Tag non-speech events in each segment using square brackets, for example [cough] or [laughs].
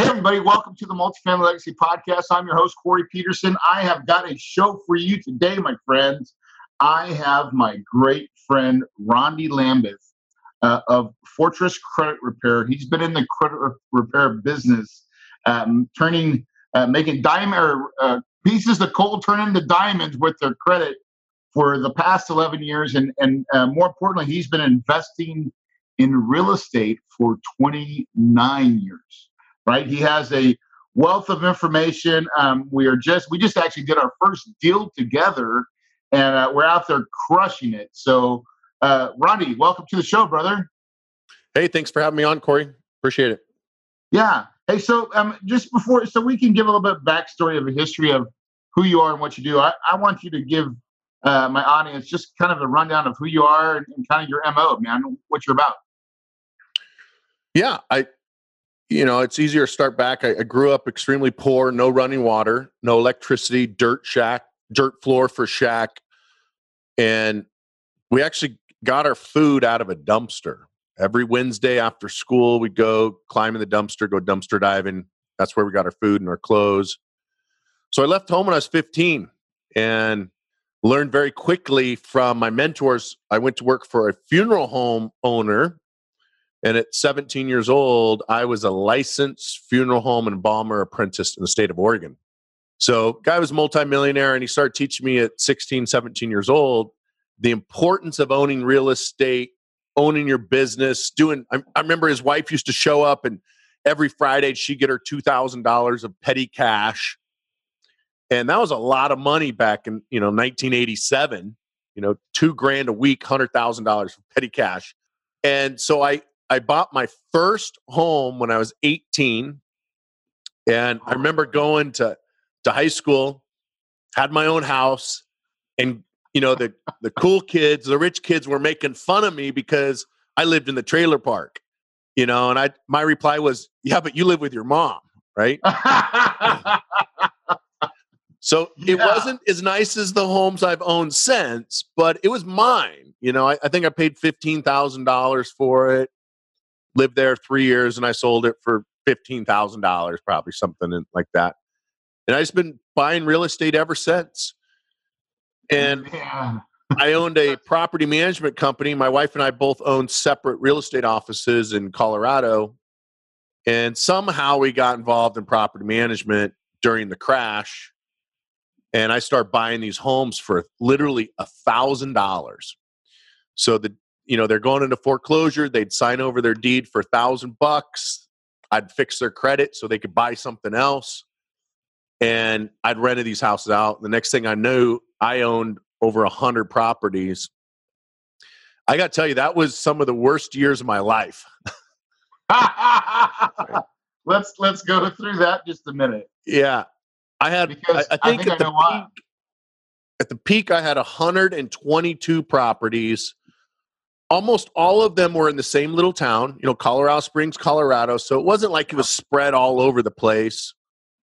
Hey, everybody, welcome to the Multifamily Legacy Podcast. I'm your host, Corey Peterson. I have got a show for you today, my friends. I have my great friend, Rondy Lambeth uh, of Fortress Credit Repair. He's been in the credit repair business, um, turning, uh, making diamond uh, pieces of coal turn into diamonds with their credit for the past 11 years. And, and uh, more importantly, he's been investing in real estate for 29 years right? He has a wealth of information. Um, we are just we just actually did our first deal together, and uh, we're out there crushing it. So, uh, Rondy, welcome to the show, brother. Hey, thanks for having me on, Corey. Appreciate it. Yeah. Hey, so um, just before, so we can give a little bit of backstory of a history of who you are and what you do. I, I want you to give uh, my audience just kind of a rundown of who you are and, and kind of your mo, man, what you're about. Yeah, I you know, it's easier to start back. I, I, grew up extremely poor, no running water, no electricity, dirt shack, dirt floor for shack. And we actually got our food out of a dumpster. Every Wednesday after school, we'd go climb in the dumpster, go dumpster diving. That's where we got our food and our clothes. So I left home when I was 15 and learned very quickly from my mentors. I went to work for a funeral home owner and at 17 years old, I was a licensed funeral home and embalmer apprentice in the state of Oregon. So, guy was multimillionaire, and he started teaching me at 16, 17 years old the importance of owning real estate, owning your business. Doing, I, I remember his wife used to show up, and every Friday she'd get her two thousand dollars of petty cash, and that was a lot of money back in you know 1987. You know, two grand a week, hundred thousand dollars for petty cash. And so I I bought my first home when I was 18. And I remember going to, to high school, had my own house, and you know, the the cool kids, the rich kids were making fun of me because I lived in the trailer park. You know, and I my reply was, Yeah, but you live with your mom, right? [laughs] so yeah. it wasn't as nice as the homes I've owned since, but it was mine. You know, I, I think I paid fifteen thousand dollars for it lived there three years and I sold it for fifteen thousand dollars, probably something like that. And I've just been buying real estate ever since. And I owned a property management company. My wife and I both owned separate real estate offices in Colorado. And somehow we got involved in property management during the crash. And I started buying these homes for literally a thousand dollars. So the you know they're going into foreclosure they'd sign over their deed for a thousand bucks i'd fix their credit so they could buy something else and i'd rented these houses out. The next thing i knew i owned over a hundred properties. I got to tell you that was some of the worst years of my life. [laughs] Let's let's go through that just a minute. Yeah i had because I, I think, I think at, I the peak, at the peak i had 122 properties almost all of them were in the same little town, you know, Colorado Springs, Colorado. So it wasn't like it was spread all over the place.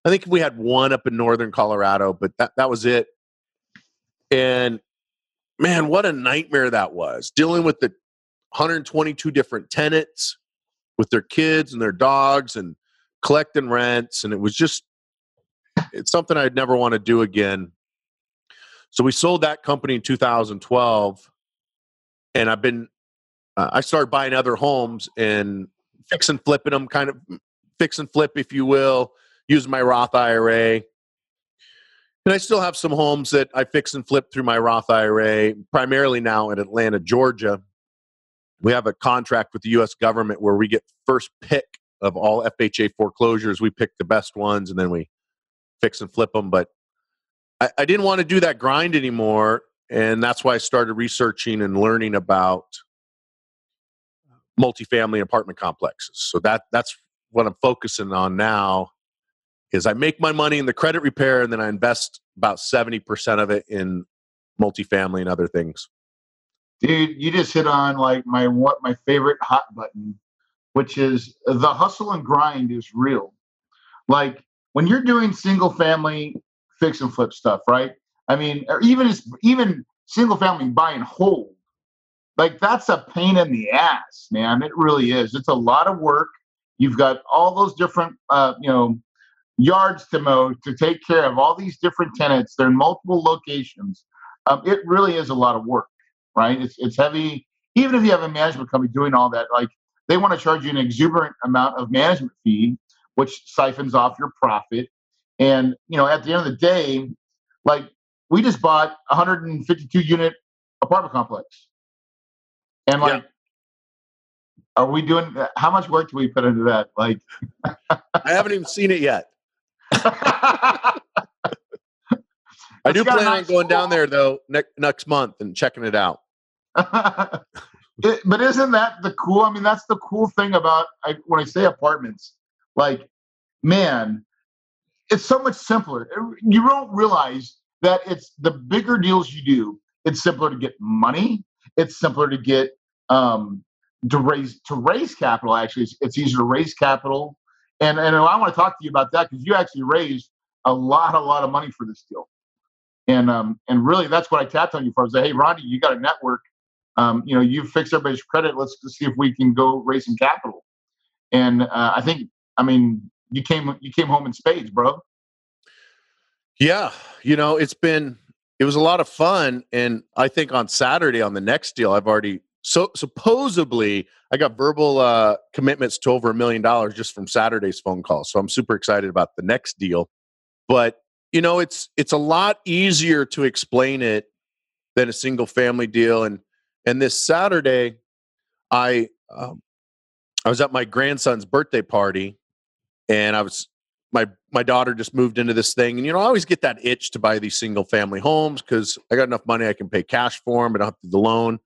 I think we had one up in northern Colorado, but that, that was it. And man, what a nightmare that was dealing with the 122 different tenants with their kids and their dogs and collecting rents. And it was just, it's something I'd never want to do again. So we sold that company in 2012 and I've been uh, I started buying other homes and fix and flipping them, kind of fix and flip, if you will, using my Roth IRA. And I still have some homes that I fix and flip through my Roth IRA, primarily now in Atlanta, Georgia. We have a contract with the US government where we get first pick of all FHA foreclosures. We pick the best ones and then we fix and flip them. But I, I didn't want to do that grind anymore. And that's why I started researching and learning about multifamily apartment complexes. So that that's what I'm focusing on now is I make my money in the credit repair and then I invest about 70% of it in multifamily and other things. Dude, you just hit on like my what my favorite hot button, which is the hustle and grind is real. Like when you're doing single family fix and flip stuff, right? I mean, even even single family buy and hold, like that's a pain in the ass, man. It really is. It's a lot of work. You've got all those different, uh, you know, yards to mow to take care of all these different tenants. They're in multiple locations. Um, it really is a lot of work, right? It's it's heavy. Even if you have a management company doing all that, like they want to charge you an exuberant amount of management fee, which siphons off your profit. And you know, at the end of the day, like we just bought a 152 unit apartment complex, and like. Yeah. Are we doing? How much work do we put into that? Like, [laughs] I haven't even seen it yet. I do plan nice on going down there though next next month and checking it out. [laughs] it, but isn't that the cool? I mean, that's the cool thing about I, when I say apartments. Like, man, it's so much simpler. You don't realize that it's the bigger deals you do. It's simpler to get money. It's simpler to get um, to raise to raise capital. Actually, it's, it's easier to raise capital and and I want to talk to you about that because you actually raised a lot, a lot of money for this deal. And um and really that's what I tapped on you for. I was like, hey Ronnie, you got a network. Um, you know, you've fixed everybody's credit. Let's see if we can go raise some capital. And uh, I think, I mean, you came you came home in spades, bro. Yeah, you know, it's been it was a lot of fun, and I think on Saturday on the next deal, I've already so supposedly, I got verbal uh, commitments to over a million dollars just from Saturday's phone call. So I'm super excited about the next deal. But you know, it's it's a lot easier to explain it than a single family deal. And and this Saturday, I um, I was at my grandson's birthday party, and I was my my daughter just moved into this thing, and you know, I always get that itch to buy these single family homes because I got enough money I can pay cash for them, I don't have to do the loan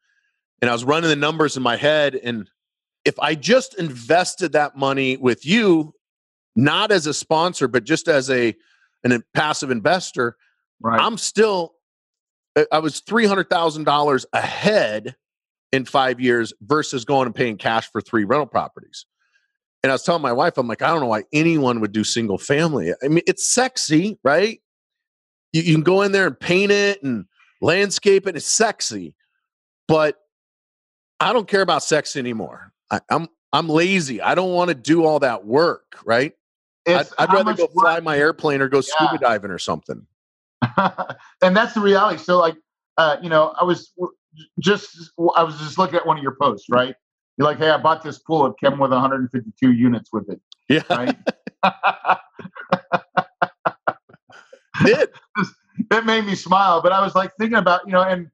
and I was running the numbers in my head. And if I just invested that money with you, not as a sponsor, but just as a an passive investor, right. I'm still I was three hundred thousand dollars ahead in five years versus going and paying cash for three rental properties. And I was telling my wife, I'm like, I don't know why anyone would do single family. I mean, it's sexy, right? You, you can go in there and paint it and landscape it. It's sexy, but I don't care about sex anymore. I, am I'm, I'm lazy. I don't want to do all that work. Right. I'd, I'd rather go fly work? my airplane or go yeah. scuba diving or something. [laughs] and that's the reality. So, like, uh, you know, I was just I was just looking at one of your posts, right? You're like, hey, I bought this pool. It came with 152 units with it. Yeah. Right. [laughs] Did [laughs] it made me smile, but I was like thinking about you know, and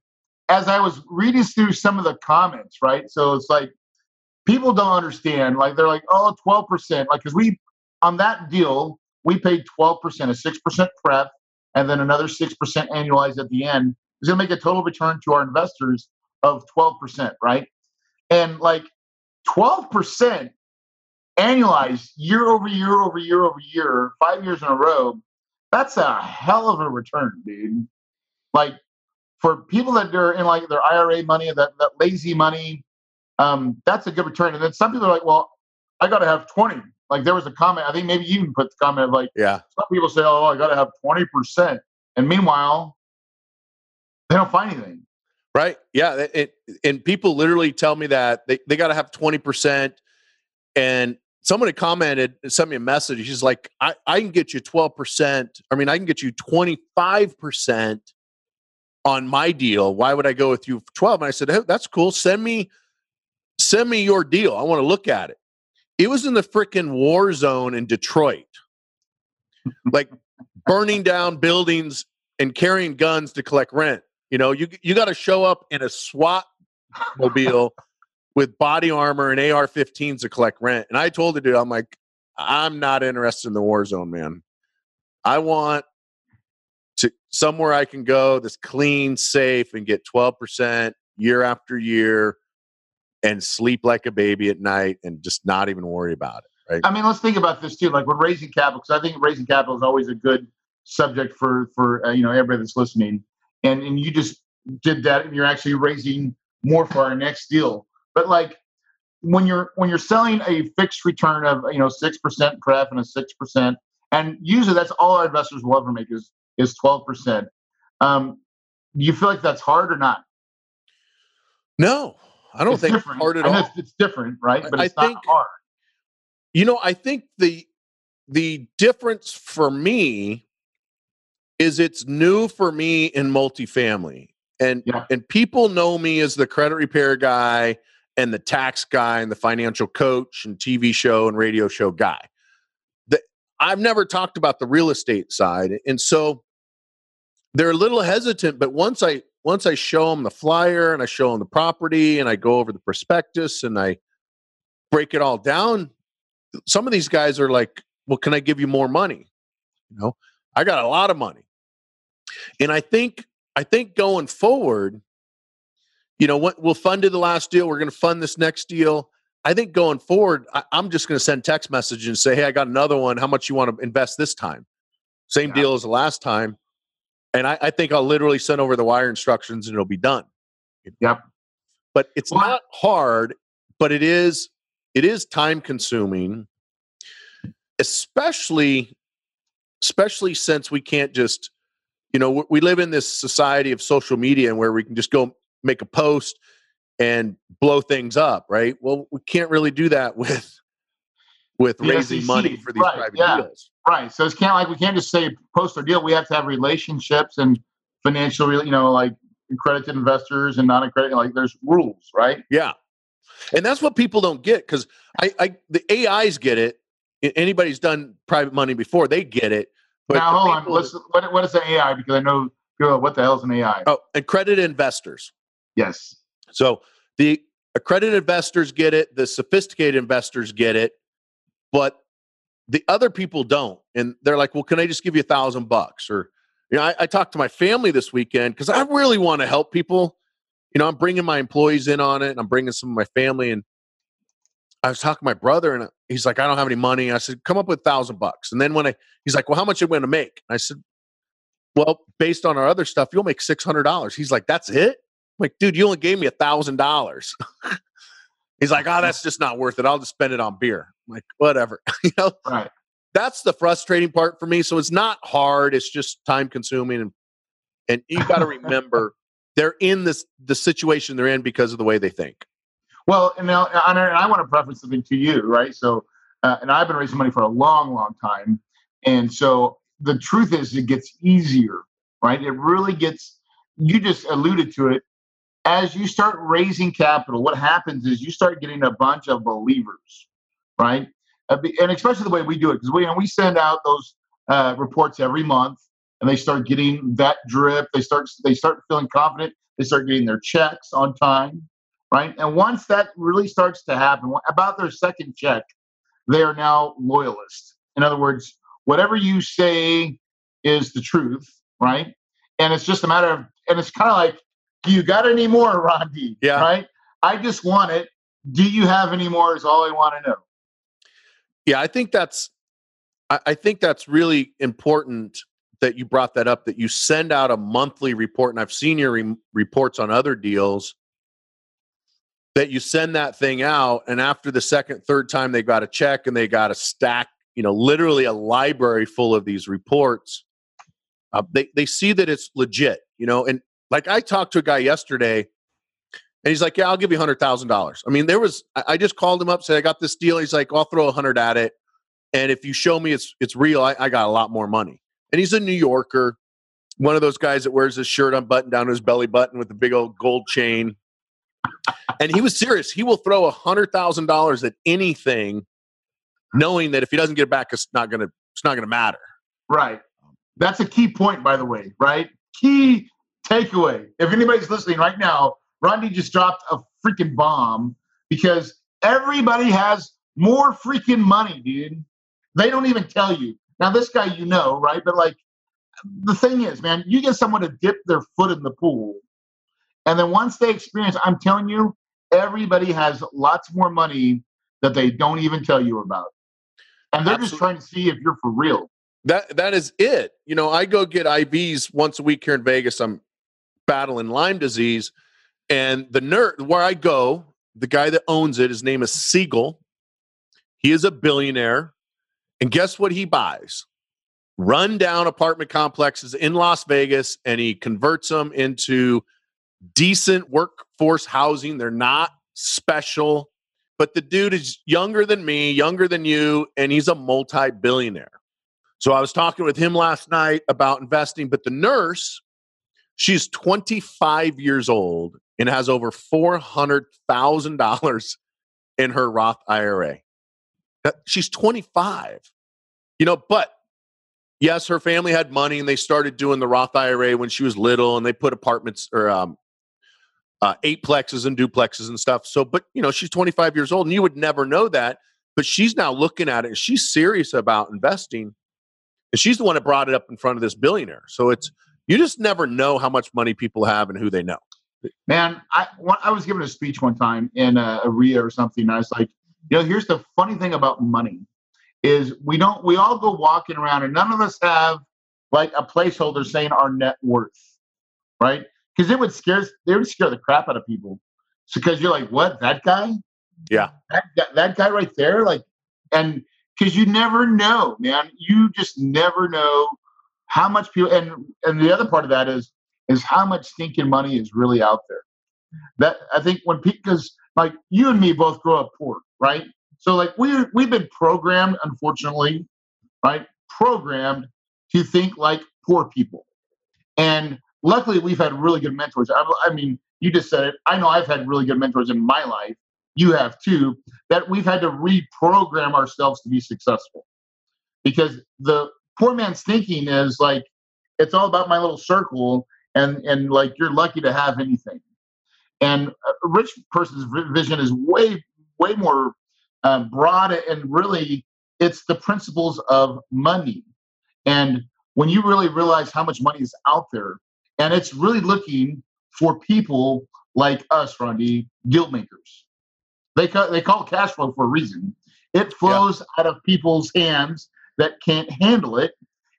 as I was reading through some of the comments, right? So it's like people don't understand. Like they're like, oh, 12%. Like, because we, on that deal, we paid 12%, a 6% pref, and then another 6% annualized at the end. It's going to make a total return to our investors of 12%, right? And like 12% annualized year over year over year over year, five years in a row, that's a hell of a return, dude. Like for people that are in like their IRA money, that, that lazy money, um, that's a good return. And then some people are like, well, I got to have 20. Like there was a comment, I think maybe you even put the comment of like, yeah, some people say, oh, I got to have 20%. And meanwhile, they don't find anything. Right. Yeah. It, and people literally tell me that they, they got to have 20%. And someone had commented, sent me a message. She's like, I, I can get you 12%. I mean, I can get you 25% on my deal. Why would I go with you for 12? And I said, hey, that's cool. Send me, send me your deal. I want to look at it. It was in the freaking war zone in Detroit, [laughs] like burning down buildings and carrying guns to collect rent. You know, you you got to show up in a SWAT mobile with body armor and AR-15s to collect rent. And I told the dude, I'm like, I'm not interested in the war zone, man. I want to somewhere I can go that's clean, safe, and get 12% year after year and sleep like a baby at night and just not even worry about it. Right. I mean, let's think about this too. Like when raising capital, because I think raising capital is always a good subject for for uh, you know everybody that's listening. And and you just did that, and you're actually raising more for our next deal. But like when you're when you're selling a fixed return of you know six percent pref and a six percent, and usually that's all our investors will ever make is is twelve percent. Um, do you feel like that's hard or not? No, I don't it's think different. it's hard at all. It's, it's different, right? But I not think- hard. You know, I think the the difference for me is it's new for me in multifamily. And Yeah. and people know me as the credit repair guy and the tax guy and the financial coach and TV show and radio show guy. The, I've never talked about the real estate side. And so they're a little hesitant, but once I once I show them the flyer and I show them the property and I go over the prospectus and I break it all down, some of these guys are like, "Well, can I give you more money?" You know, I got a lot of money, and I think I think going forward, you know, what we'll funded the last deal, we're going to fund this next deal. I think going forward, I, I'm just going to send text messages and say, "Hey, I got another one. How much you want to invest this time?" Same Yeah. deal as the last time, and I, I think I'll literally send over the wire instructions and it'll be done. Yep. But it's Well, not hard, but it is it is time consuming, especially especially since we can't just you know we- live in this society of social media and where we can just go make a post and blow things up right well we can't really do that [laughs] with with The raising money for these right, private yeah. deals Right. So it's kind of like we can't just say post or deal. We have to have relationships and financial, you know, like accredited investors and non-accredited. Like there's rules, right? yeah and that's what people don't get because I, I the ais get it anybody's done private money before they get it but now hold on. Let's, what, what is an AI? Because I know people. What the hell is an AI? oh accredited investors Yes. So the accredited investors get it, the sophisticated investors get it, but the other people don't. And they're like, well, can I just give you a thousand bucks? Or, you know, I, I talked to my family this weekend because I really want to help people. You know, I'm bringing my employees in on it and I'm bringing some of my family. And I was talking to my brother and he's like, I don't have any money. I said, come up with a thousand bucks. And then when I, he's like, well, how much are we going to make? I said, well, based on our other stuff, you'll make $600. He's like, that's it? I'm like, dude, you only gave me a thousand dollars. [laughs] He's like, oh, that's just not worth it. I'll just spend it on beer. I'm like, whatever. [laughs] you know, Right. that's the frustrating part for me. So it's not hard. It's just time consuming. And and you got to [laughs] remember they're in this the situation they're in because of the way they think. Well, and now, and I and I want to preference something to you, right? So, uh, and I've been raising money for a long, long time, and so the truth is, it gets easier, right? It really gets. You just alluded to it. As you start raising capital, what happens is you start getting a bunch of believers, right? Uh, And especially the way we do it, because we and we send out those uh, reports every month, and they start getting that drip. They start they start feeling confident. They start getting their checks on time right? And once that really starts to happen, about their second check, they are now loyalists. In other words, whatever you say is the truth, right? And it's just a matter of, and it's kind of like, do you got any more, Rondi? Yeah. Right? I just want it. Do you have any more? Is all I want to know. Yeah, I think that's I, I think that's really important that you brought that up. That you send out a monthly report, and I've seen your re- reports on other deals. That you send that thing out, and after the second, third time, they got a check and they got a stack. You know, literally a library full of these reports. Uh, they they see that it's legit. You know, and like I talked to a guy yesterday, and he's like, "Yeah, I'll give you hundred thousand dollars." I mean, there was I, just called him up, said I got this deal. He's like, "I'll throw a hundred at it, and if you show me it's it's real, I, I got a lot more money." And he's a New Yorker, one of those guys that wears his shirt unbuttoned down to his belly button with the big old gold chain. and he was serious. He will throw a hundred thousand dollars at anything, knowing that if he doesn't get it back, it's not gonna it's not gonna matter. Right. That's a key point, by the way, right? Key takeaway. If anybody's listening right now, Ronnie just dropped a freaking bomb because everybody has more freaking money, dude. They don't even tell you. Now, this guy you know, right? But like, the thing is, man, you get someone to dip their foot in the pool, and then once they experience, I'm telling you, everybody has lots more money that they don't even tell you about. And they're Absolutely. just trying to see if you're for real. That that is it. You know, I go get IVs once a week here in Vegas. I'm battling Lyme disease, and the nerd where I go, the guy that owns it, his name is Siegel. He is a billionaire, and guess what he buys? Run down apartment complexes in Las Vegas, and he converts them into decent workforce housing. They're not special, but the dude is younger than me, younger than you, and he's a multi billionaire. So I was talking with him last night about investing, but the nurse, she's 25 years old and has over $400,000 in her Roth IRA. She's 25. You know, but yes, her family had money and they started doing the Roth IRA when she was little and they put apartments or um, uh, eight plexes and duplexes and stuff. So, but you know, she's 25 years old and you would never know that. But she's now looking at it and she's serious about investing. And she's the one that brought it up in front of this billionaire. So it's, you just never know how much money people have and who they know. Man, I, I was giving a speech one time in a, a RIA or something. And I was like, you know, here's the funny thing about money is we don't, we all go walking around and none of us have like a placeholder saying our net worth, right? because it would scare they would scare the crap out of people. So because you're like, what that guy? Yeah, that guy, that guy right there, like, and because you never know, man, you just never know how much people. And and the other part of that is is how much stinking money is really out there. That I think when people because like you and me both grow up poor, right? So like we we've been programmed, unfortunately, right? Programmed to think like poor people. And luckily we've had really good mentors. I, I mean, you just said it. I know I've had really good mentors in my life. You have too. That we've had to reprogram ourselves to be successful, because the poor man's thinking is like it's all about my little circle, and and like you're lucky to have anything. And a rich person's vision is way way more uh, broad and really it's the principles of money. And when you really realize how much money is out there, and it's really looking for people like us, Randy, guild makers. They, ca- they call it cash flow for a reason. It flows yeah. out of people's hands that can't handle it,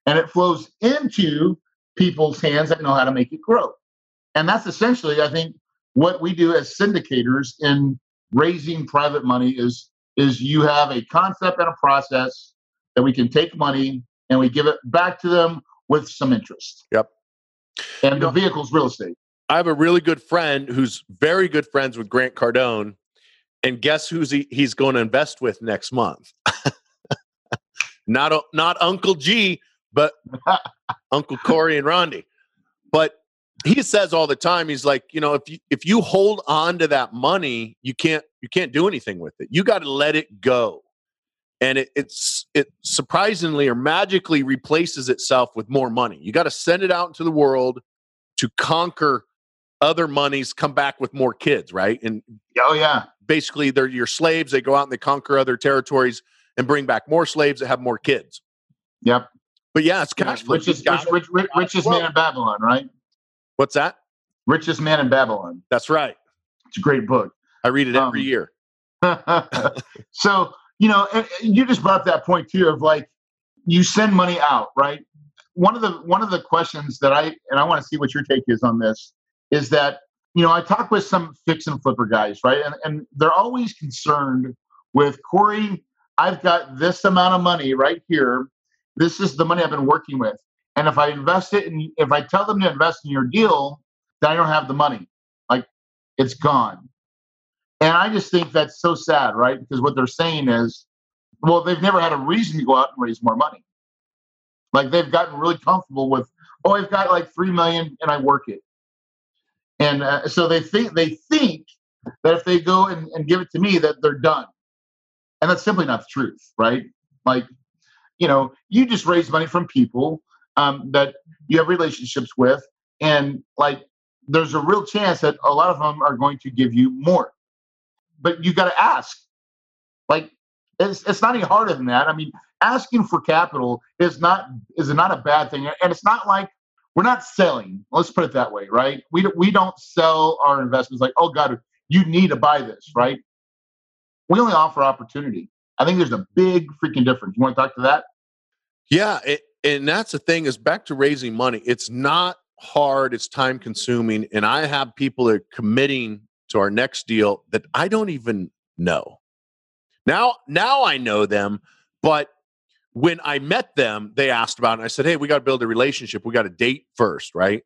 and it flows into people's hands that know how to make it grow. And that's essentially, I think, what we do as syndicators in raising private money is is you have a concept and a process that we can take money and we give it back to them with some interest. Yep and you the vehicle's real estate. I have a really good friend who's very good friends with Grant Cardone, and guess who's he, he's going to invest with next month? [laughs] not uh, not Uncle G, but [laughs] Uncle Corey and Rondi. But he says all the time, he's like, you know, if you if you hold on to that money, you can't you can't do anything with it. You got to let it go and it, it's it surprisingly or magically replaces itself with more money. You got to send it out into the world to conquer other monies, come back with more kids, right? And oh yeah, basically they're your slaves. They go out and they conquer other territories and bring back more slaves that have more kids. Yep. But yeah, it's cash flow. Richest, rich, rich, rich, richest man in Babylon, right? What's that? Richest man in Babylon. That's right. It's a great book. I read it every um, year. [laughs] so you know, you just brought up that point too of like you send money out, right? One of the one of the questions that I and I want to see what your take is on this is that you know I talk with some fix and flipper guys, right, and and they're always concerned with Corey. I've got this amount of money right here. This is the money I've been working with, and if I invest it, and if I tell them to invest in your deal, then I don't have the money. Like it's gone. And I just think that's so sad, right? Because what they're saying is, well, they've never had a reason to go out and raise more money. Like they've gotten really comfortable with, oh, I've got like three million and I work it. And uh, so they think they think that if they go and, and give it to me, that they're done. And that's simply not the truth, right? Like, you know, you just raise money from people. um, that you have relationships with, and like there's a real chance that a lot of them are going to give you more. But you got to ask. Like it's it's not any harder than that. I mean, asking for capital is not is not a bad thing, and it's not like we're not selling. Let's put it that way, right? We we don't sell our investments like, oh God, you need to buy this, right? We only offer opportunity. I think there's a big freaking difference. You want to talk to that? Yeah, it, and that's the thing is back to raising money. It's not hard. It's time consuming, and I have people that are committing to our next deal that I don't even know. Now, now I know them, but when I met them, they asked about it. And I said, "Hey, we got to build a relationship. We got to date first, right?"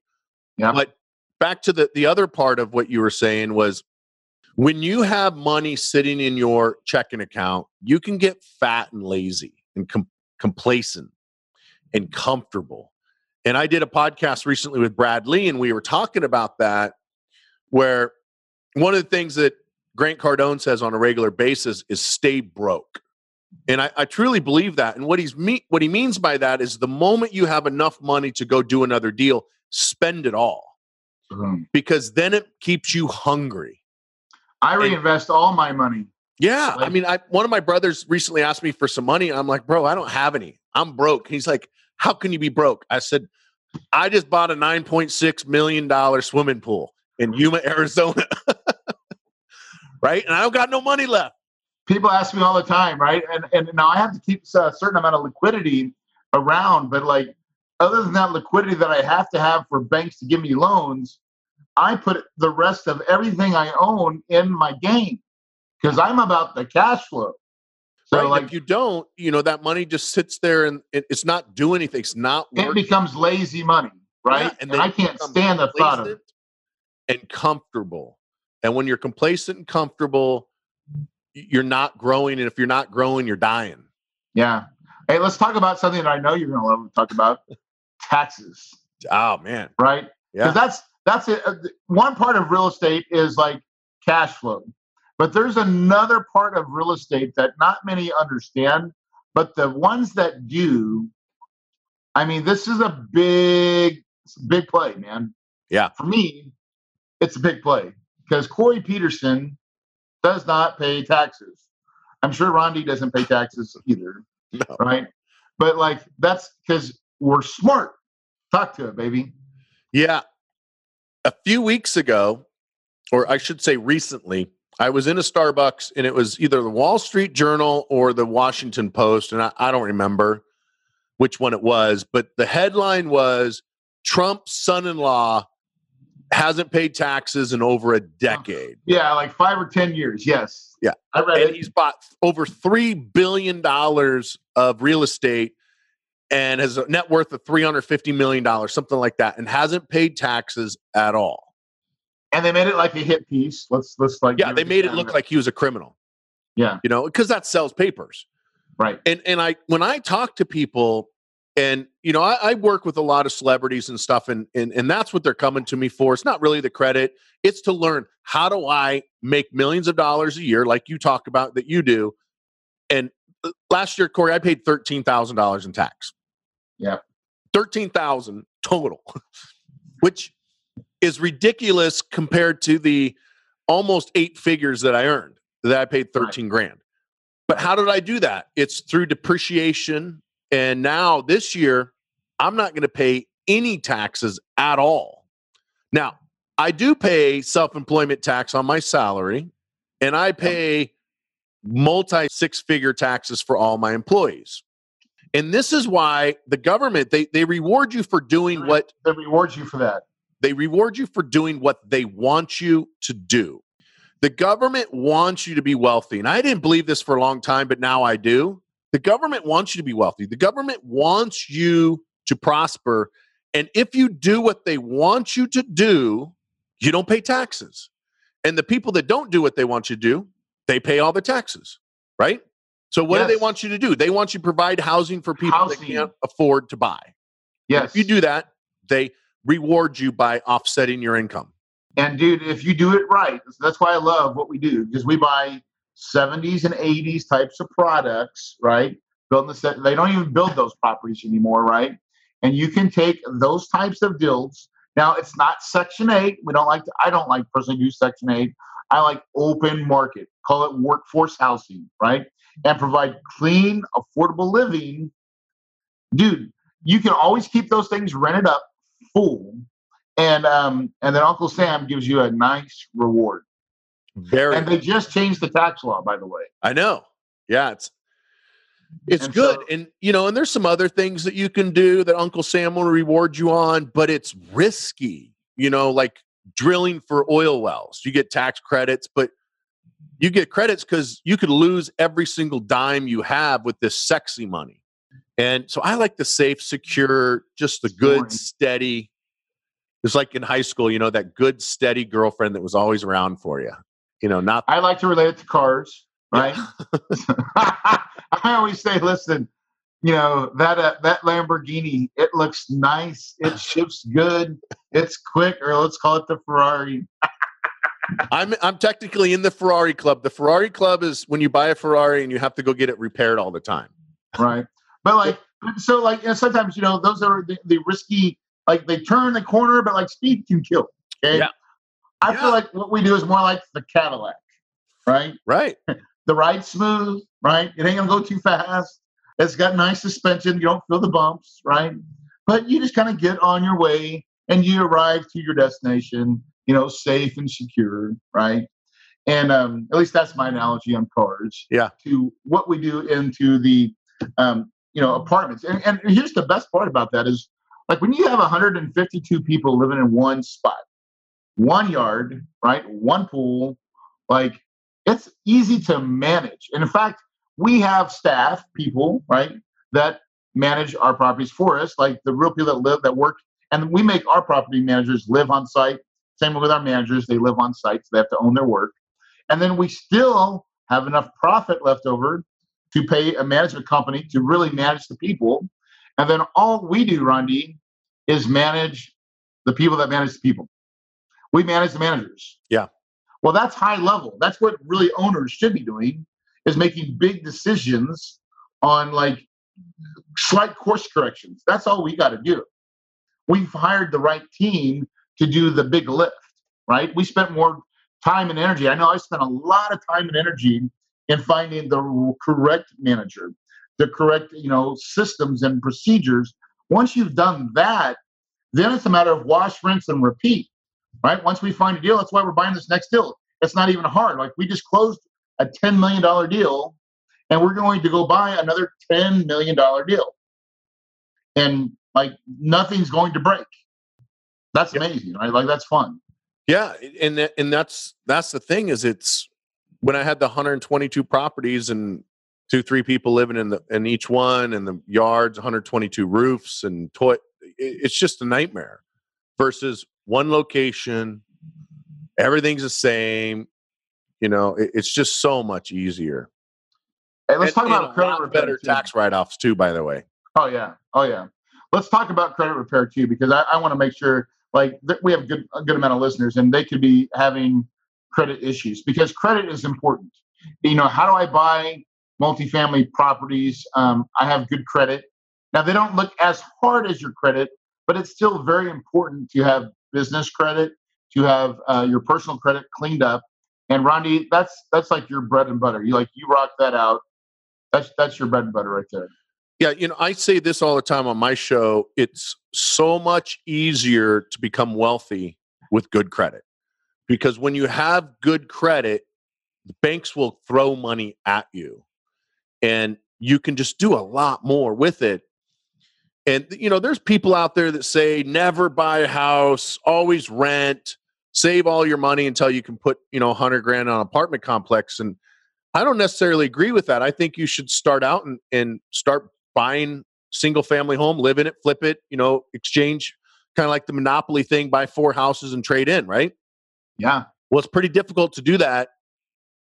Yeah. But back to the the other part of what you were saying was when you have money sitting in your checking account, you can get fat and lazy and com- complacent and comfortable. And I did a podcast recently with Brad Lee, and we were talking about that, where one of the things that Grant Cardone says on a regular basis is stay broke. And I, I truly believe that. And what he's me- what he means by that is the moment you have enough money to go do another deal, spend it all. Mm-hmm. Because then it keeps you hungry. I reinvest and, all my money. Yeah. Like, I mean, I one of my brothers recently asked me for some money. I'm like, bro, I don't have any. I'm broke. He's like, How can you be broke? I said, I just bought a $9.6 million swimming pool in Yuma, [laughs] Arizona. right? And I don't got no money left. People ask me all the time, right? And and now I have to keep a certain amount of liquidity around, but like other than that liquidity that I have to have for banks to give me loans, I put the rest of everything I own in my game because I'm about the cash flow. So right. like if you don't, you know, that money just sits there and it's not doing anything. It's not working. It becomes lazy money, right? Yeah, and, and I can't stand the thought of it. And comfortable. And when you're complacent and comfortable, you're not growing. And if you're not growing, you're dying. Yeah. Hey, let's talk about something that I know you're going to love to talk about taxes. Oh, man. Right? Yeah. Because that's, that's it. Uh, one part of real estate is like cash flow. But there's another part of real estate that not many understand, but the ones that do, I mean, this is a big, big play, man. Yeah. For me, it's a big play because Corey Peterson does not pay taxes. I'm sure Rondi doesn't pay taxes either. [laughs] No. Right. But like that's because we're smart. Talk to it, baby. Yeah. A few weeks ago, or I should say recently, I was in a Starbucks and it was either the Wall Street Journal or the Washington Post. And I, I don't remember which one it was, but the headline was Trump's son in law hasn't paid taxes in over a decade. Yeah, like five or ten years. Yes. Yeah, I read and it. He's bought over three billion dollars of real estate and has a net worth of three hundred fifty million dollars, something like that, and hasn't paid taxes at all. And they made it like a hit piece. Let's let's like yeah, they made it look like he was a criminal. Yeah, you know, because that sells papers, right? And and I when I talk to people and you know I, I, work with a lot of celebrities and stuff and, and and that's what they're coming to me for it's not really the credit it's to learn how do i make millions of dollars a year like you talk about that you do and uh, last year corey i paid $13000 in tax yeah 13000 total [laughs] which is ridiculous compared to the almost eight figures that i earned that i paid 13 right. grand but how did i do that it's through depreciation and now this year, I'm not going to pay any taxes at all. Now, I do pay self employment tax on my salary, and I pay multi six figure taxes for all my employees. And this is why the government they they reward you for doing what they reward you for that. They reward you for doing what they want you to do. The government wants you to be wealthy. And I didn't believe this for a long time, but now I do. The government wants you to be wealthy. The government wants you to prosper. And if you do what they want you to do, you don't pay taxes. And the people that don't do what they want you to do, they pay all the taxes, right? So what yes. do they want you to do? They want you to provide housing for people housing. that can't afford to buy. Yes. If you do that, they reward you by offsetting your income. And dude, if you do it right, that's why I love what we do because we buy 70s and 80s types of products, right? Building the set, they don't even build those properties anymore, right? and you can take those types of deals. Now, it's not Section 8. We don't like to, I don't like personally do Section 8. I like open market, call it workforce housing, right? And provide clean, affordable living. Dude, you can always keep those things rented up full. And um, and then Uncle Sam gives you a nice reward. Very And they just changed the tax law, by the way. I know. Yeah, it's it's And good. so- and you know, and there's some other things that you can do that Uncle Sam will reward you on, but it's risky. You know, like drilling for oil wells. You get tax credits, but you get credits because you could lose every single dime you have with this sexy money. And so I like the safe, secure, just the good, steady. It's like in high school, you know, that good, steady girlfriend that was always around for you. You know, not I like to relate it to cars, right? [laughs] I always say, listen, you know that uh, that Lamborghini, it looks nice, it [laughs] shifts good, it's quick, or let's call it the Ferrari. I'm I'm technically in the Ferrari club. The Ferrari club is when you buy a Ferrari and you have to go get it repaired all the time. right? But like, so like, you know, sometimes you know those are the, the risky. Like they turn the corner, but like speed can kill. Okay. Yeah. I Yeah. feel like what we do is more like the Cadillac, right? Right. [laughs] The ride's smooth, right? It ain't gonna go too fast. It's got nice suspension. You don't feel the bumps, right? But you just kind of get on your way and you arrive to your destination, you know, safe and secure, right? And um, at least that's my analogy on cars. Yeah. To what we do into the, um, you know, apartments. And, and here's the best part about that is, like when you have 152 people living in one spot, one yard, right, one pool, like it's easy to manage. And in fact, we have staff people, right, that manage our properties for us, like the real people that live that work, and we make our property managers live on site. Same with our managers; they live on site, so they have to own their work. And then we still have enough profit left over to pay a management company to really manage the people. And then all we do, Rondi, is manage the people that manage the people. We manage the managers. Yeah. Well, that's high level. That's what really owners should be doing is making big decisions on like slight course corrections. That's all we got to do. We've hired the right team to do the big lift, right? We spent more time and energy. I know I spent a lot of time and energy in finding the correct manager, the correct, you know, systems and procedures. Once you've done that, then it's a matter of wash, rinse, and repeat, right? Once we find a deal, that's why we're buying this next deal. It's not even hard. Like we just closed a $10 million deal and we're going to go buy another $10 million deal. And like nothing's going to break. That's Yep. amazing, right? Like that's fun. Yeah, and and that's that's the thing is it's when I had the 122 properties and two three people living in the in each one and the yards 122 roofs and toy it- it's just a nightmare versus one location everything's the same you know it- it's just so much easier Hey, let's And- talk about credit repair. better too. tax write-offs too by the way Oh yeah, oh yeah. Let's talk about credit repair too, because I, I want to make sure like that we have good a good amount of listeners, and they could be having credit issues because credit is important. You know, how do I buy multifamily properties? Um, I have good credit. Now they don't look as hard as your credit, but it's still very important to have business credit, to have uh, your personal credit cleaned up. And Rondi, that's that's like your bread and butter. You like you rock that out. That's that's your bread and butter right there. Yeah, you know, I say this all the time on my show. It's so much easier to become wealthy with good credit because when you have good credit, banks will throw money at you and you can just do a lot more with it. And, you know, there's people out there that say never buy a house, always rent, save all your money until you can put, you know, 100 grand on an apartment complex. And I don't necessarily agree with that. I think you should start out and, and start buying single family home, live in it, flip it, you know, exchange kind of like the monopoly thing, buy four houses and trade in, right? Yeah. Well, it's pretty difficult to do that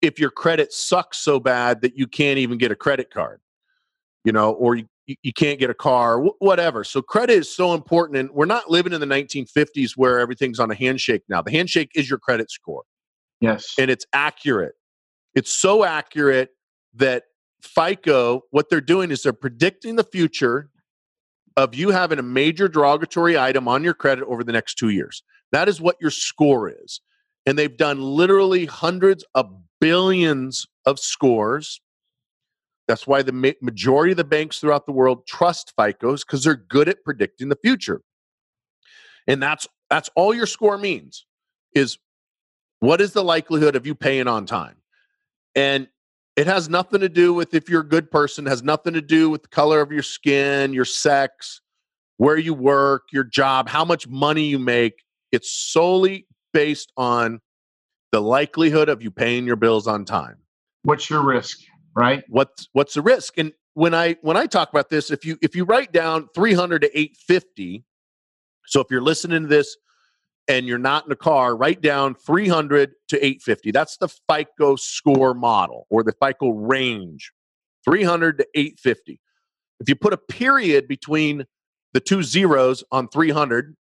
if your credit sucks so bad that you can't even get a credit card, you know, or you, you can't get a car, wh- whatever. So credit is so important. And we're not living in the 1950s where everything's on a handshake now. The handshake is your credit score Yes. and it's accurate. It's so accurate that FICO, what they're doing is they're predicting the future of you having a major derogatory item on your credit over the next two years. That is what your score is. And they've done literally hundreds of billions of scores. That's why the ma- majority of the banks throughout the world trust FICOs because they're good at predicting the future. And that's that's all your score means is what is the likelihood of you paying on time? And it has nothing to do with if you're a good person, has nothing to do with the color of your skin, your sex, where you work, your job, how much money you make. It's solely based on the likelihood of you paying your bills on time. What's your risk, right? What's what's the risk? And when I when I talk about this, if you if you write down 300 to 850, so if you're listening to this and you're not in a car, write down 300 to 850. That's the FICO score model or the FICO range 300 to 850. If you put a period between the two zeros on 300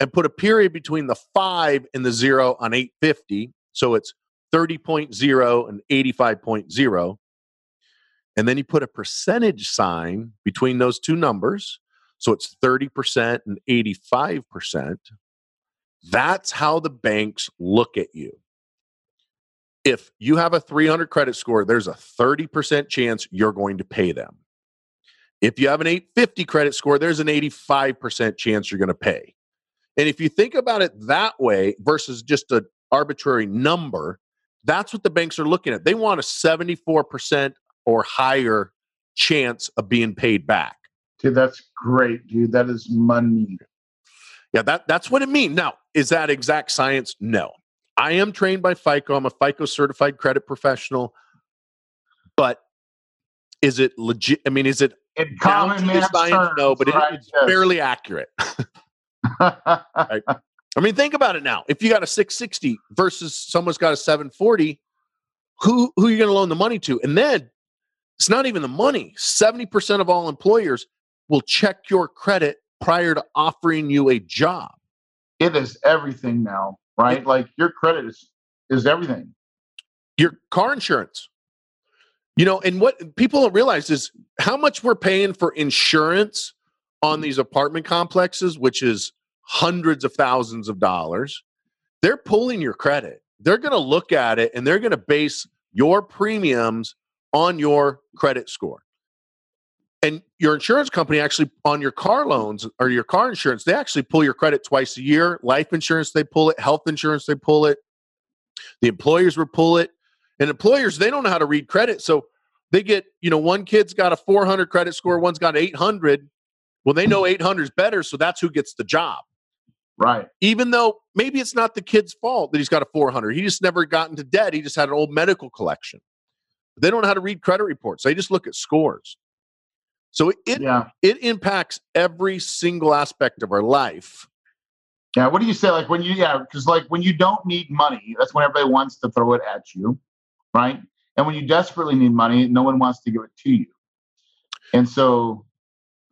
and put a period between the five and the zero on 850, so it's 30.0 and 85.0, and then you put a percentage sign between those two numbers, so it's 30% and 85%. That's how the banks look at you. If you have a 300 credit score, there's a 30% chance you're going to pay them. If you have an 850 credit score, there's an 85% chance you're going to pay. And if you think about it that way versus just an arbitrary number, that's what the banks are looking at. They want a 74% or higher chance of being paid back. Dude, that's great, dude. That is money. Yeah, that, that's what it means. Now, is that exact science? No. I am trained by FICO. I'm a FICO certified credit professional. But is it legit? I mean, is it in common man science? no, but right, it, it's yes. fairly accurate. [laughs] right? [laughs] I mean, think about it now. If you got a 660 versus someone's got a 740, who who are you going to loan the money to? And then it's not even the money. 70% of all employers will check your credit prior to offering you a job. It is everything now, right? It, like your credit is is everything. Your car insurance. You know, and what people don't realize is how much we're paying for insurance on these apartment complexes, which is hundreds of thousands of dollars. They're pulling your credit. They're going to look at it and they're going to base your premiums on your credit score and your insurance company actually on your car loans or your car insurance they actually pull your credit twice a year. Life insurance they pull it. Health insurance they pull it. The employers will pull it. And employers they don't know how to read credit so they get you know one kid's got a 400 credit score one's got 800 well they know 800 is better so that's who gets the job. Right. Even though maybe it's not the kid's fault that he's got a 400 he just never got into debt. He just had an old medical collection. They don't know how to read credit reports. They just look at scores so it yeah. it impacts every single aspect of our life. Yeah. What do you say? Like when you yeah, because like when you don't need money, that's when everybody wants to throw it at you, right? And when you desperately need money, no one wants to give it to you. And so,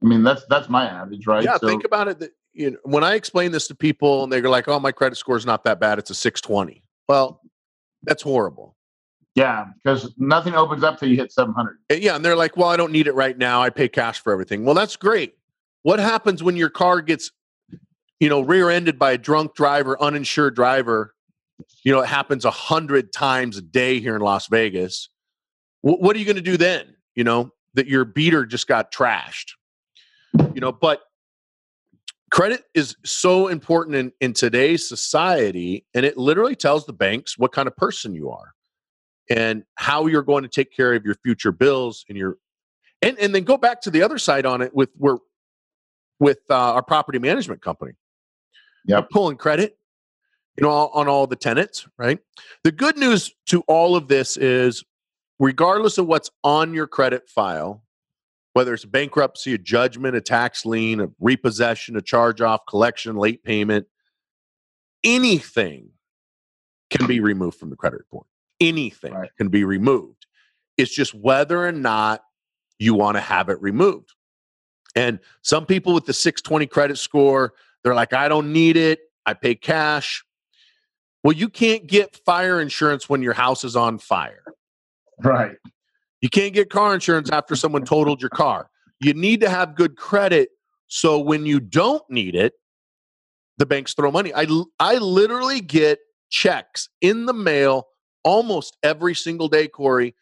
I mean, that's that's my average, right? Yeah. So, think about it. That, you know, when I explain this to people, and they're like, "Oh, my credit score is not that bad; it's a 620." Well, that's horrible. Yeah, because nothing opens up till you hit 700. Uh, yeah, and they're like, well, I don't need it right now. I pay cash for everything. Well, that's great. What happens when your car gets, you know, rear-ended by a drunk driver, uninsured driver? You know, it happens a hundred times a day here in Las Vegas. W- what are you going to do then? You know, that your beater just got trashed. You know, but credit is so important in, in today's society, and it literally tells the banks what kind of person you are and how you're going to take care of your future bills and your and and then go back to the other side on it with we're with uh, our property management company. Yeah, pulling credit, you know, on all the tenants, right? The good news to all of this is, regardless of what's on your credit file, whether it's bankruptcy, a judgment, a tax lien, a repossession, a charge off, collection, late payment, anything can be removed from the credit report anything right. can be removed. It's just whether or not you want to have it removed. And some people with the 620 credit score, they're like, I don't need it. I pay cash. Well, you can't get fire insurance when your house is on fire. Right. You can't get car insurance after someone totaled your car. You need to have good credit So when you don't need it, the banks throw money. I I literally get checks in the mail almost every single day, Corey,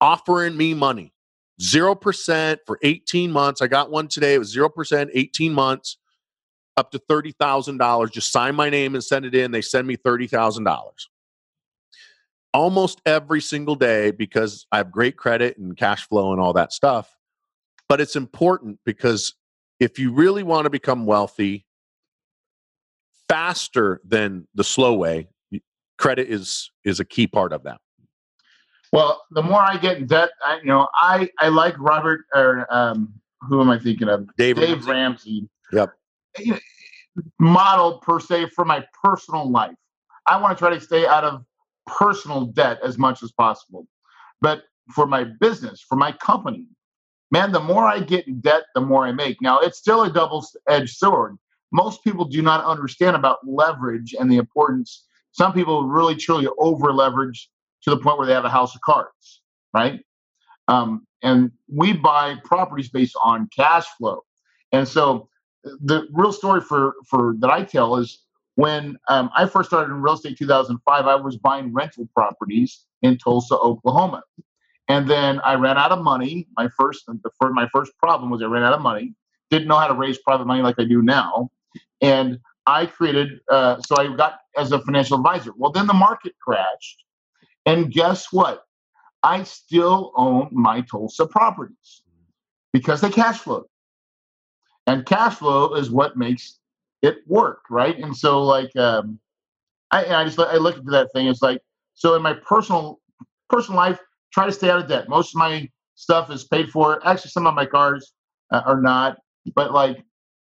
offering me money. 0% for 18 months. I got one today. It was 0%, 18 months, up to $30,000. Just sign my name and send it in. They send me $30,000 almost every single day because I have great credit and cash flow and all that stuff. But it's important because if you really want to become wealthy faster than the slow way, credit is is a key part of that. Well, the more I get in debt, I, you know, I I like Robert or um, who am I thinking of? Dave, Dave Ramsey. Yep. Model per se for my personal life. I want to try to stay out of personal debt as much as possible. But for my business, for my company, man, the more I get in debt, the more I make. Now, it's still a double edged sword. Most people do not understand about leverage and the importance. Some people really truly over leverage to the point where they have a house of cards, right? Um, and we buy properties based on cash flow. And so the real story for for that I tell is when um, I first started in real estate 2005, I was buying rental properties in Tulsa, Oklahoma. And then I ran out of money. My first, the first, my first problem was I ran out of money. Didn't know how to raise private money like I do now, and I created. Uh, so I got as a financial advisor. Well, then the market crashed, and guess what? I still own my Tulsa properties because they cash flow, and cash flow is what makes it work, right? And so like um, I, I just I look into that thing. It's like so in my personal personal life, try to stay out of debt. Most of my stuff is paid for. Actually, some of my cars uh, are not, but like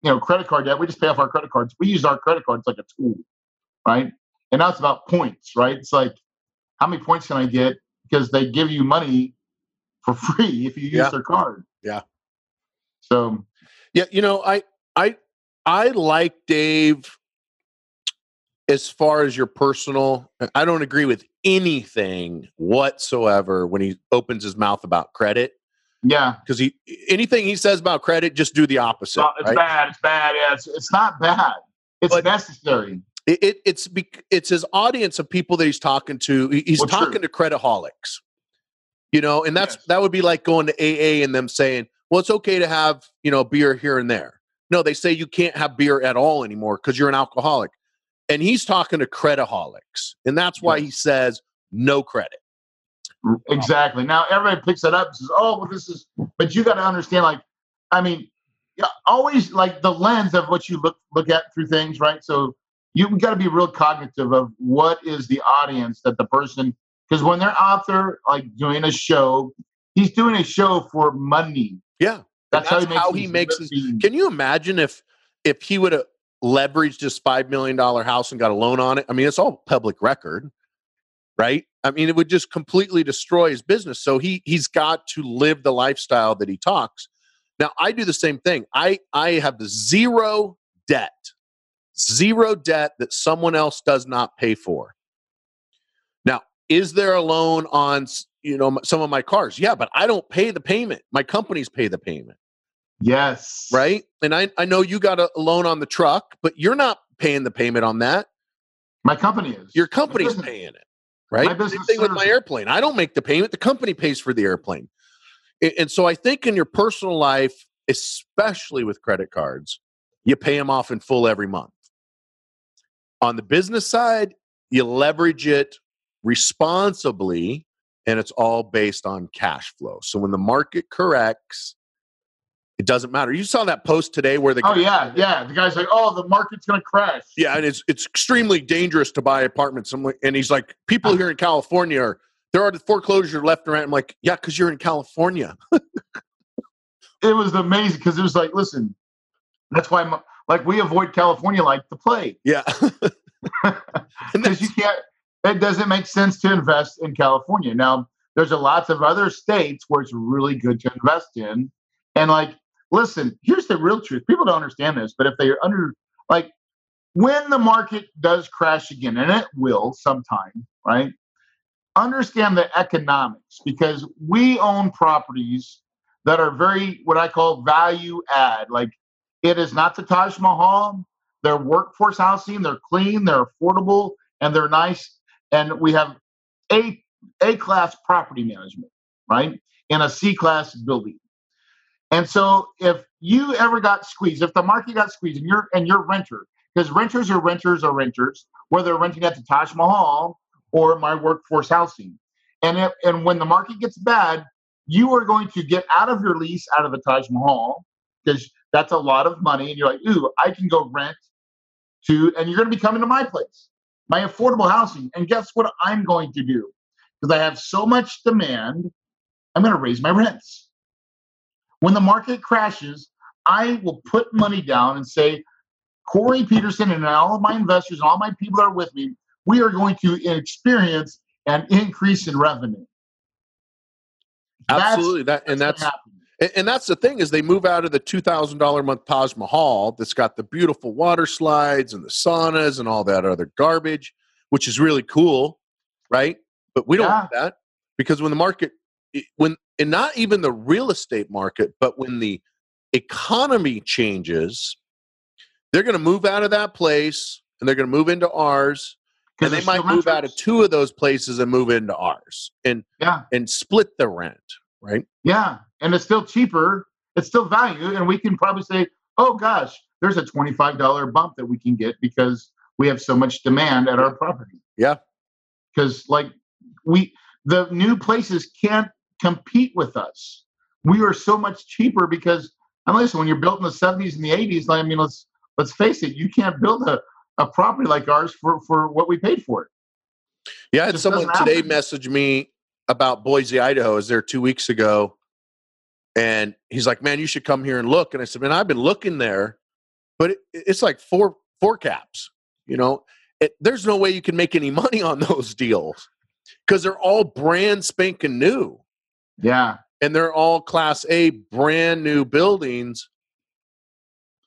you know, credit card debt, we just pay off our credit cards. We use our credit cards like a tool, right? And now it's about points, right? It's like how many points can I get because they give you money for [laughs] free if you use yeah. their card. Yeah. So yeah, you know, I I I like Dave as far as your personal. I don't agree with anything whatsoever when he opens his mouth about credit. Yeah, because he anything he says about credit, just do the opposite. it's right? bad. It's bad. Yeah, it's, it's not bad. It's but necessary. It, it, it's it's his audience of people that he's talking to. He's well, talking true. to creditaholics, you know, and that's yes. that would be like going to AA and them saying, "Well, it's okay to have you know beer here and there." No, they say you can't have beer at all anymore because you're an alcoholic. And he's talking to creditaholics. And that's why he says no credit. Exactly. Now everybody picks it up and says, oh, well, this is, but you got to understand, like, I mean, always like the lens of what you look look at through things, right? So you got to be real cognitive of what is the audience that the person, because when they're out there like doing a show, he's doing a show for money. Yeah. That's, that's how he how makes, he makes his. Can you imagine if if he would have leveraged his five million dollar house and got a loan on it? I mean, it's all public record, right? I mean, it would just completely destroy his business. So he he's got to live the lifestyle that he talks. Now, I do the same thing. I I have zero debt, zero debt that someone else does not pay for. Now, is there a loan on you know some of my cars? Yeah, but I don't pay the payment. My companies pay the payment. Yes. Right. And I, I know you got a loan on the truck, but you're not paying the payment on that. My company is. Your company's paying it. Right. Same thing with my airplane. I don't make the payment. The company pays for the airplane. And so I think in your personal life, especially with credit cards, you pay them off in full every month. On the business side, you leverage it responsibly and it's all based on cash flow. So when the market corrects, it doesn't matter. You saw that post today where the oh yeah yeah the guy's like oh the market's gonna crash. Yeah, and it's it's extremely dangerous to buy apartments. And he's like, people here in California are there are foreclosure left and right. I'm like, yeah, because you're in California. [laughs] it was amazing because it was like, listen, that's why I'm, like we avoid California like the plague. Yeah, [laughs] because [laughs] you can't. It doesn't make sense to invest in California. Now, there's a lots of other states where it's really good to invest in, and like listen, here's the real truth. People don't understand this, but if they're under, like, when the market does crash again, and it will sometime, right? Understand the economics because we own properties that are very, what I call value add. Like, It is not the Taj Mahal. They're workforce housing. They're clean. They're affordable, and they're nice. And we have a a class property management, right, in a C class building. And so, if you ever got squeezed, if the market got squeezed, and you're and you're renter, because renters are renters are renters, whether renting at the Taj Mahal or my workforce housing. And if, and when the market gets bad, you are going to get out of your lease out of the Taj Mahal because that's a lot of money, and you're like, ooh, I can go rent to, and you're going to be coming to my place, my affordable housing. And guess what I'm going to do? Because I have so much demand, I'm going to raise my rents. When the market crashes, I will put money down and say, Corey Peterson and all of my investors and all my people that are with me, we are going to experience an increase in revenue. Absolutely, that's, that and that's and, and that's the thing is they move out of the two thousand dollar month Taj Mahal that's got the beautiful water slides and the saunas and all that other garbage, which is really cool, right? But we don't yeah. want that because when the market, when and not even the real estate market, but when the economy changes, they're going to move out of that place and they're going to move into ours and they might move out of two of those places and move into ours and yeah. and split the rent right? Yeah and it's still cheaper it's still value and we can probably say oh gosh there's a $25 bump that we can get because we have so much demand at our property. Yeah. Because like we the new places can't compete with us we are so much cheaper because and listen when you're built in the 70s and the 80s i mean let's let's face it you can't build a a property like ours for for what we paid for it. Yeah, I had someone today message me about Boise, Idaho. I was there two weeks ago, and he's like, "Man, you should come here and look." And I said, "Man, I've been looking there, but it, it's like four four caps. You know, it, there's no way you can make any [laughs] money on those deals because they're all brand spanking new. Yeah, and they're all Class A, brand new buildings."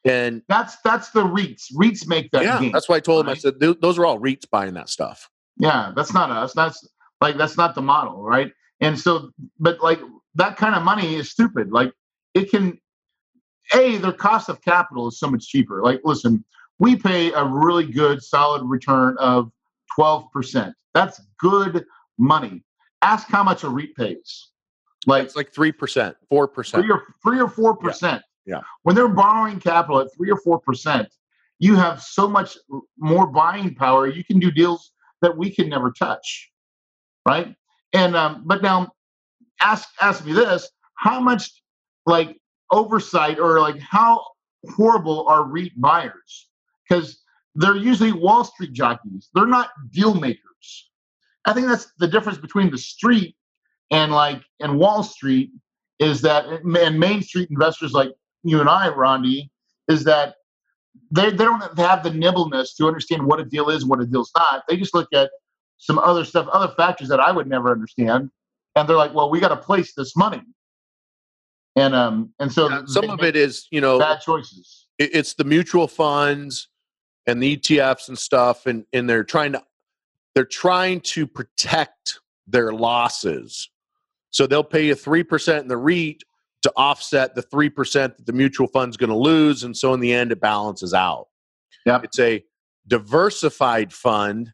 And that's that's the REITs. REITs make that. Yeah, game, that's why I told right? him. I said those are all REITs buying that stuff. Yeah, that's not us. That's like that's not the model, right? And so, but like that kind of money is stupid. Like it can, a their cost of capital is so much cheaper. Like listen, we pay a really good solid return of twelve percent. That's good money. Ask how much a REIT pays. Like it's like three percent, four percent, three or three or four percent. Yeah. When they're borrowing capital at three or four percent, you have so much more buying power. You can do deals that we can never touch, right? And um, but now, ask ask me this: How much like oversight or like how horrible are REIT buyers? Because they're usually Wall Street jockeys. They're not deal makers. I think that's the difference between the street and like and Wall Street is that and Main Street investors like you and I, Rondi, is that they, they don't have the nimbleness to understand what a deal is what a deal's not. They just look at some other stuff, other factors that I would never understand, and they're like, "Well, we got to place this money." And um and so yeah, some of it is you know bad choices. It's the mutual funds and the ETFs and stuff, and and they're trying to they're trying to protect their losses. So they'll pay you three percent in the REIT, to offset the 3% that the mutual fund's going to lose. And so in the end, it balances out. Yeah, It's a diversified fund.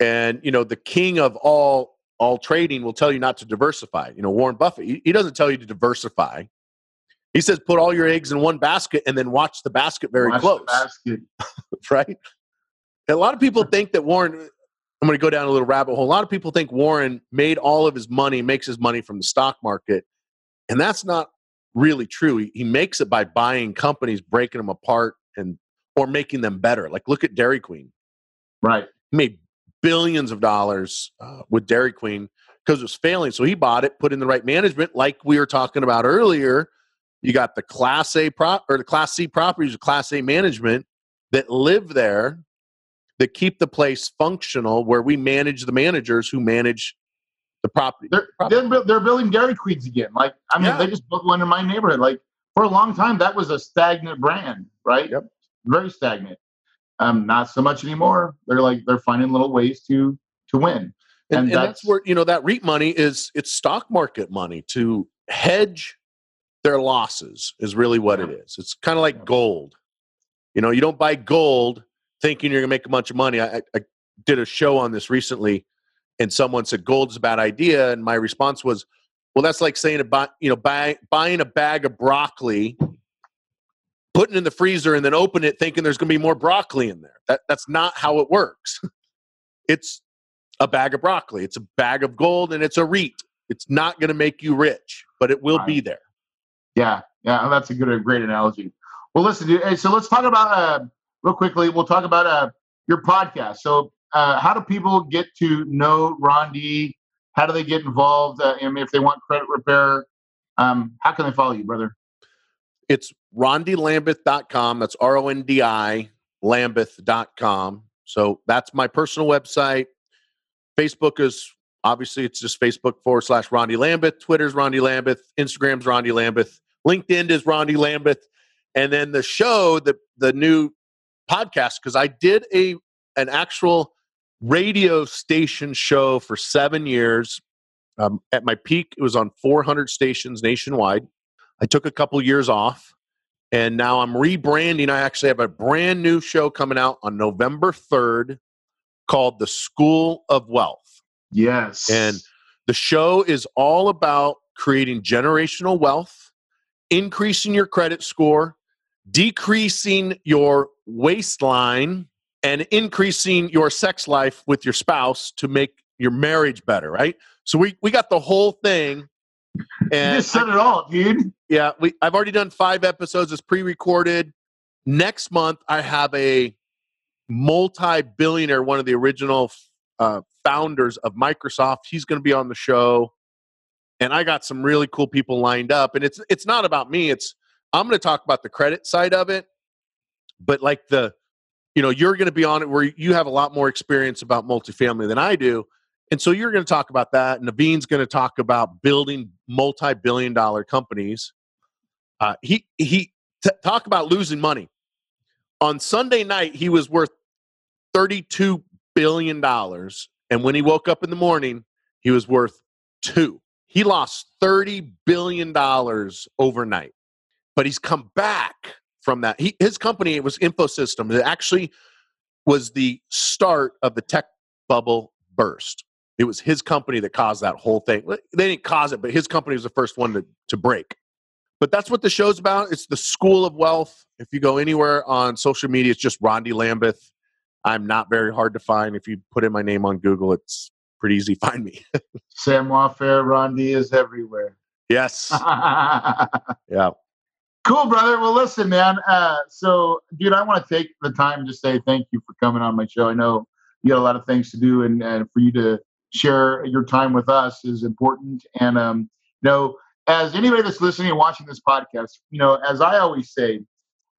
And, you know, the king of all all trading will tell you not to diversify. You know, Warren Buffett, he, he doesn't tell you to diversify. He says put all your eggs in one basket and then watch the basket very watch close. Basket. [laughs] right? A lot of people think that Warren I'm going to go down a little rabbit hole. A lot of people think Warren made all of his money, makes his money from the stock market, and that's not really true. He, he makes it by buying companies, breaking them apart, and or making them better. Like look at Dairy Queen. Right. He made billions of dollars uh, with Dairy Queen because it was failing. So he bought it, put in the right management, like we were talking about earlier. You got the Class A prop or the Class C properties, Class A management that live there, that keep the place functional, where we manage the managers who manage the property. They're, property. they're, they're building Dairy Queens again. Like, I mean, yeah. they just built one in my neighborhood. Like, for a long time, that was a stagnant brand, right? Yep. Very stagnant. Um, not so much anymore. They're like they're finding little ways to to win, and, and, and that's where you know that REIT money is. It's stock market money to hedge their losses is really what it is. It's kind of like gold. You know, you don't buy gold thinking you're going to make a bunch of money. I, I did a show on this recently, and someone said gold's a bad idea, and my response was, "Well, that's like saying about you know buy, buying a bag of broccoli, putting it in the freezer, and then open it thinking there's going to be more broccoli in there. That that's not how it works. [laughs] it's a bag of broccoli. It's a bag of gold, and it's a REIT. It's not going to make you rich, but it will right. be there. Yeah, yeah, that's a good, a great analogy. Well, listen, dude, hey, so let's talk about uh, real quickly. We'll talk about uh, your podcast. So, uh, how do people get to know Ron D? How do they get involved? Uh, mean, if they want credit repair, um, how can they follow you, brother? It's rondilambeth.com. That's R O N D I lambeth.com. So that's my personal website. Facebook is obviously it's just Facebook forward slash Rondi Lambeth. Twitter's Rondi Lambeth. Instagram's Rondi Lambeth. LinkedIn is Rondi Lambeth. And then the show, the the new podcast, because I did a an actual radio station show for seven years. Um, at my peak, it was on 400 stations nationwide. I took a couple years off, and now I'm rebranding. I actually have a brand new show coming out on November 3rd called The School of Wealth. Yes. And the show is all about creating generational wealth, increasing your credit score, decreasing your waistline, and increasing your sex life with your spouse to make your marriage better, right? So we, we got the whole thing. And you just said I, it all, dude. Yeah, we I've already done five episodes. It's pre-recorded. Next month, I have a multi-billionaire, one of the original uh, founders of Microsoft. He's going to be on the show, and I got some really cool people lined up. And it's it's not about me. It's I'm going to talk about the credit side of it, but like the, you know, you're going to be on it where you have a lot more experience about multifamily than I do. And so you're going to talk about that. And Naveen's going to talk about building multi billion dollar companies. Uh, he, he, t- talk about losing money. On Sunday night, he was worth $32 billion. And when he woke up in the morning, he was worth two. He lost $30 billion overnight but he's come back from that. He, his company it was InfoSpace. It actually was the start of the tech bubble burst. It was his company that caused that whole thing. They didn't cause it, but his company was the first one to, to break. But that's what the show's about. It's the School of Wealth. If you go anywhere on social media, it's just Rondi Lambeth. I'm not very hard to find. If you put in my name on Google, it's pretty easy to find me. [laughs] Sam Fair, Rondi is everywhere. Yes. [laughs] yeah. Cool, brother. Well, listen, man. Uh, so, dude, I want to take the time to say thank you for coming on my show. I know you got a lot of things to do, and, and for you to share your time with us is important. And, um, you know, as anybody that's listening and watching this podcast, you know, as I always say,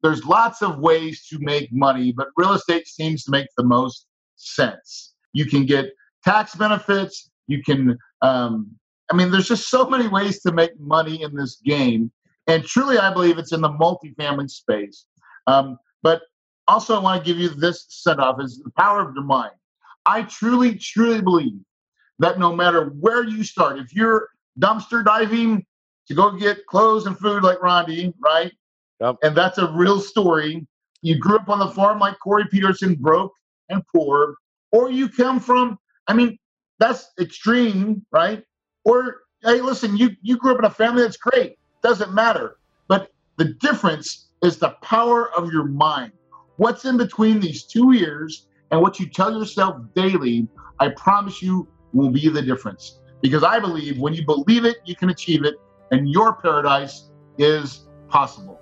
there's lots of ways to make money, but real estate seems to make the most sense. You can get tax benefits. You can, um, I mean, there's just so many ways to make money in this game. And truly, I believe it's in the multifamily space. Um, but also, I want to give you this set off is the power of your mind. I truly, truly believe that no matter where you start, if you're dumpster diving to go get clothes and food like Rondi, right? Yep. And that's a real story. You grew up on the farm like Corey Peterson, broke and poor, or you come from, I mean, that's extreme, right? Or hey, listen, you you grew up in a family that's great doesn't matter. But the difference is the power of your mind. What's in between these two ears and what you tell yourself daily, I promise you will be the difference. Because I believe when you believe it, you can achieve it, and your paradise is possible.